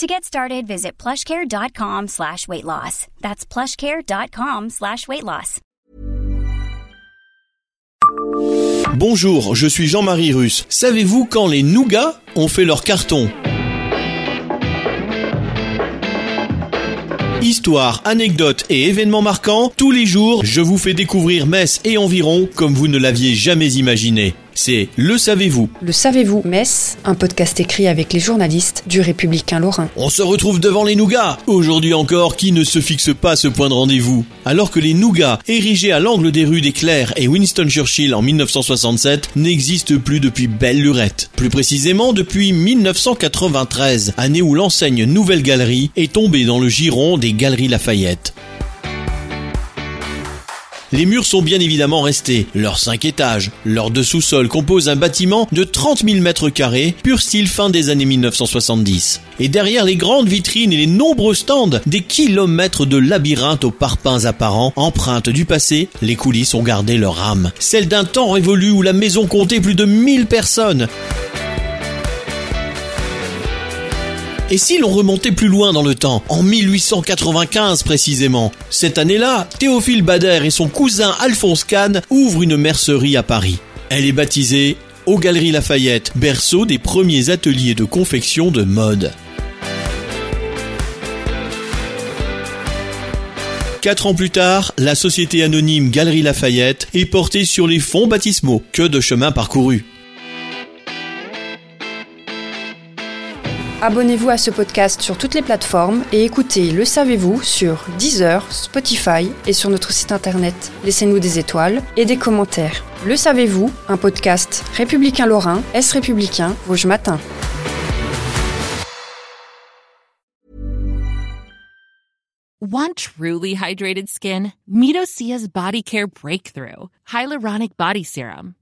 To get started, visit plushcare.com slash weight loss. That's plushcare.com slash weight loss. Bonjour, je suis Jean-Marie Russe. Savez-vous quand les nougats ont fait leur carton? Histoire, anecdotes et événements marquants, tous les jours, je vous fais découvrir Metz et environ comme vous ne l'aviez jamais imaginé. C'est Le Savez-vous. Le Savez-vous, Metz, un podcast écrit avec les journalistes du Républicain Lorrain. On se retrouve devant les nougats. Aujourd'hui encore, qui ne se fixe pas ce point de rendez-vous? Alors que les nougats, érigés à l'angle des rues des Clairs et Winston Churchill en 1967, n'existent plus depuis belle lurette. Plus précisément depuis 1993, année où l'enseigne Nouvelle Galerie est tombée dans le giron des Galeries Lafayette. Les murs sont bien évidemment restés, leurs cinq étages. Leurs deux sous-sols composent un bâtiment de 30 000 mètres carrés, pur style fin des années 1970. Et derrière les grandes vitrines et les nombreux stands, des kilomètres de labyrinthes aux parpaings apparents, empreintes du passé, les coulisses ont gardé leur âme. Celle d'un temps révolu où la maison comptait plus de 1000 personnes. Et si l'on remontait plus loin dans le temps, en 1895 précisément, cette année-là, Théophile Bader et son cousin Alphonse Kahn ouvrent une mercerie à Paris. Elle est baptisée aux Galeries Lafayette, berceau des premiers ateliers de confection de mode. Quatre ans plus tard, la société anonyme Galerie Lafayette est portée sur les fonds baptismaux. Que de chemin parcouru. Abonnez-vous à ce podcast sur toutes les plateformes et écoutez Le Savez-vous sur Deezer, Spotify et sur notre site internet. Laissez-nous des étoiles et des commentaires. Le Savez-vous, un podcast républicain lorrain, Est républicain, Vosges Matin. Want truly hydrated skin? Body Care Breakthrough Hyaluronic Body Serum.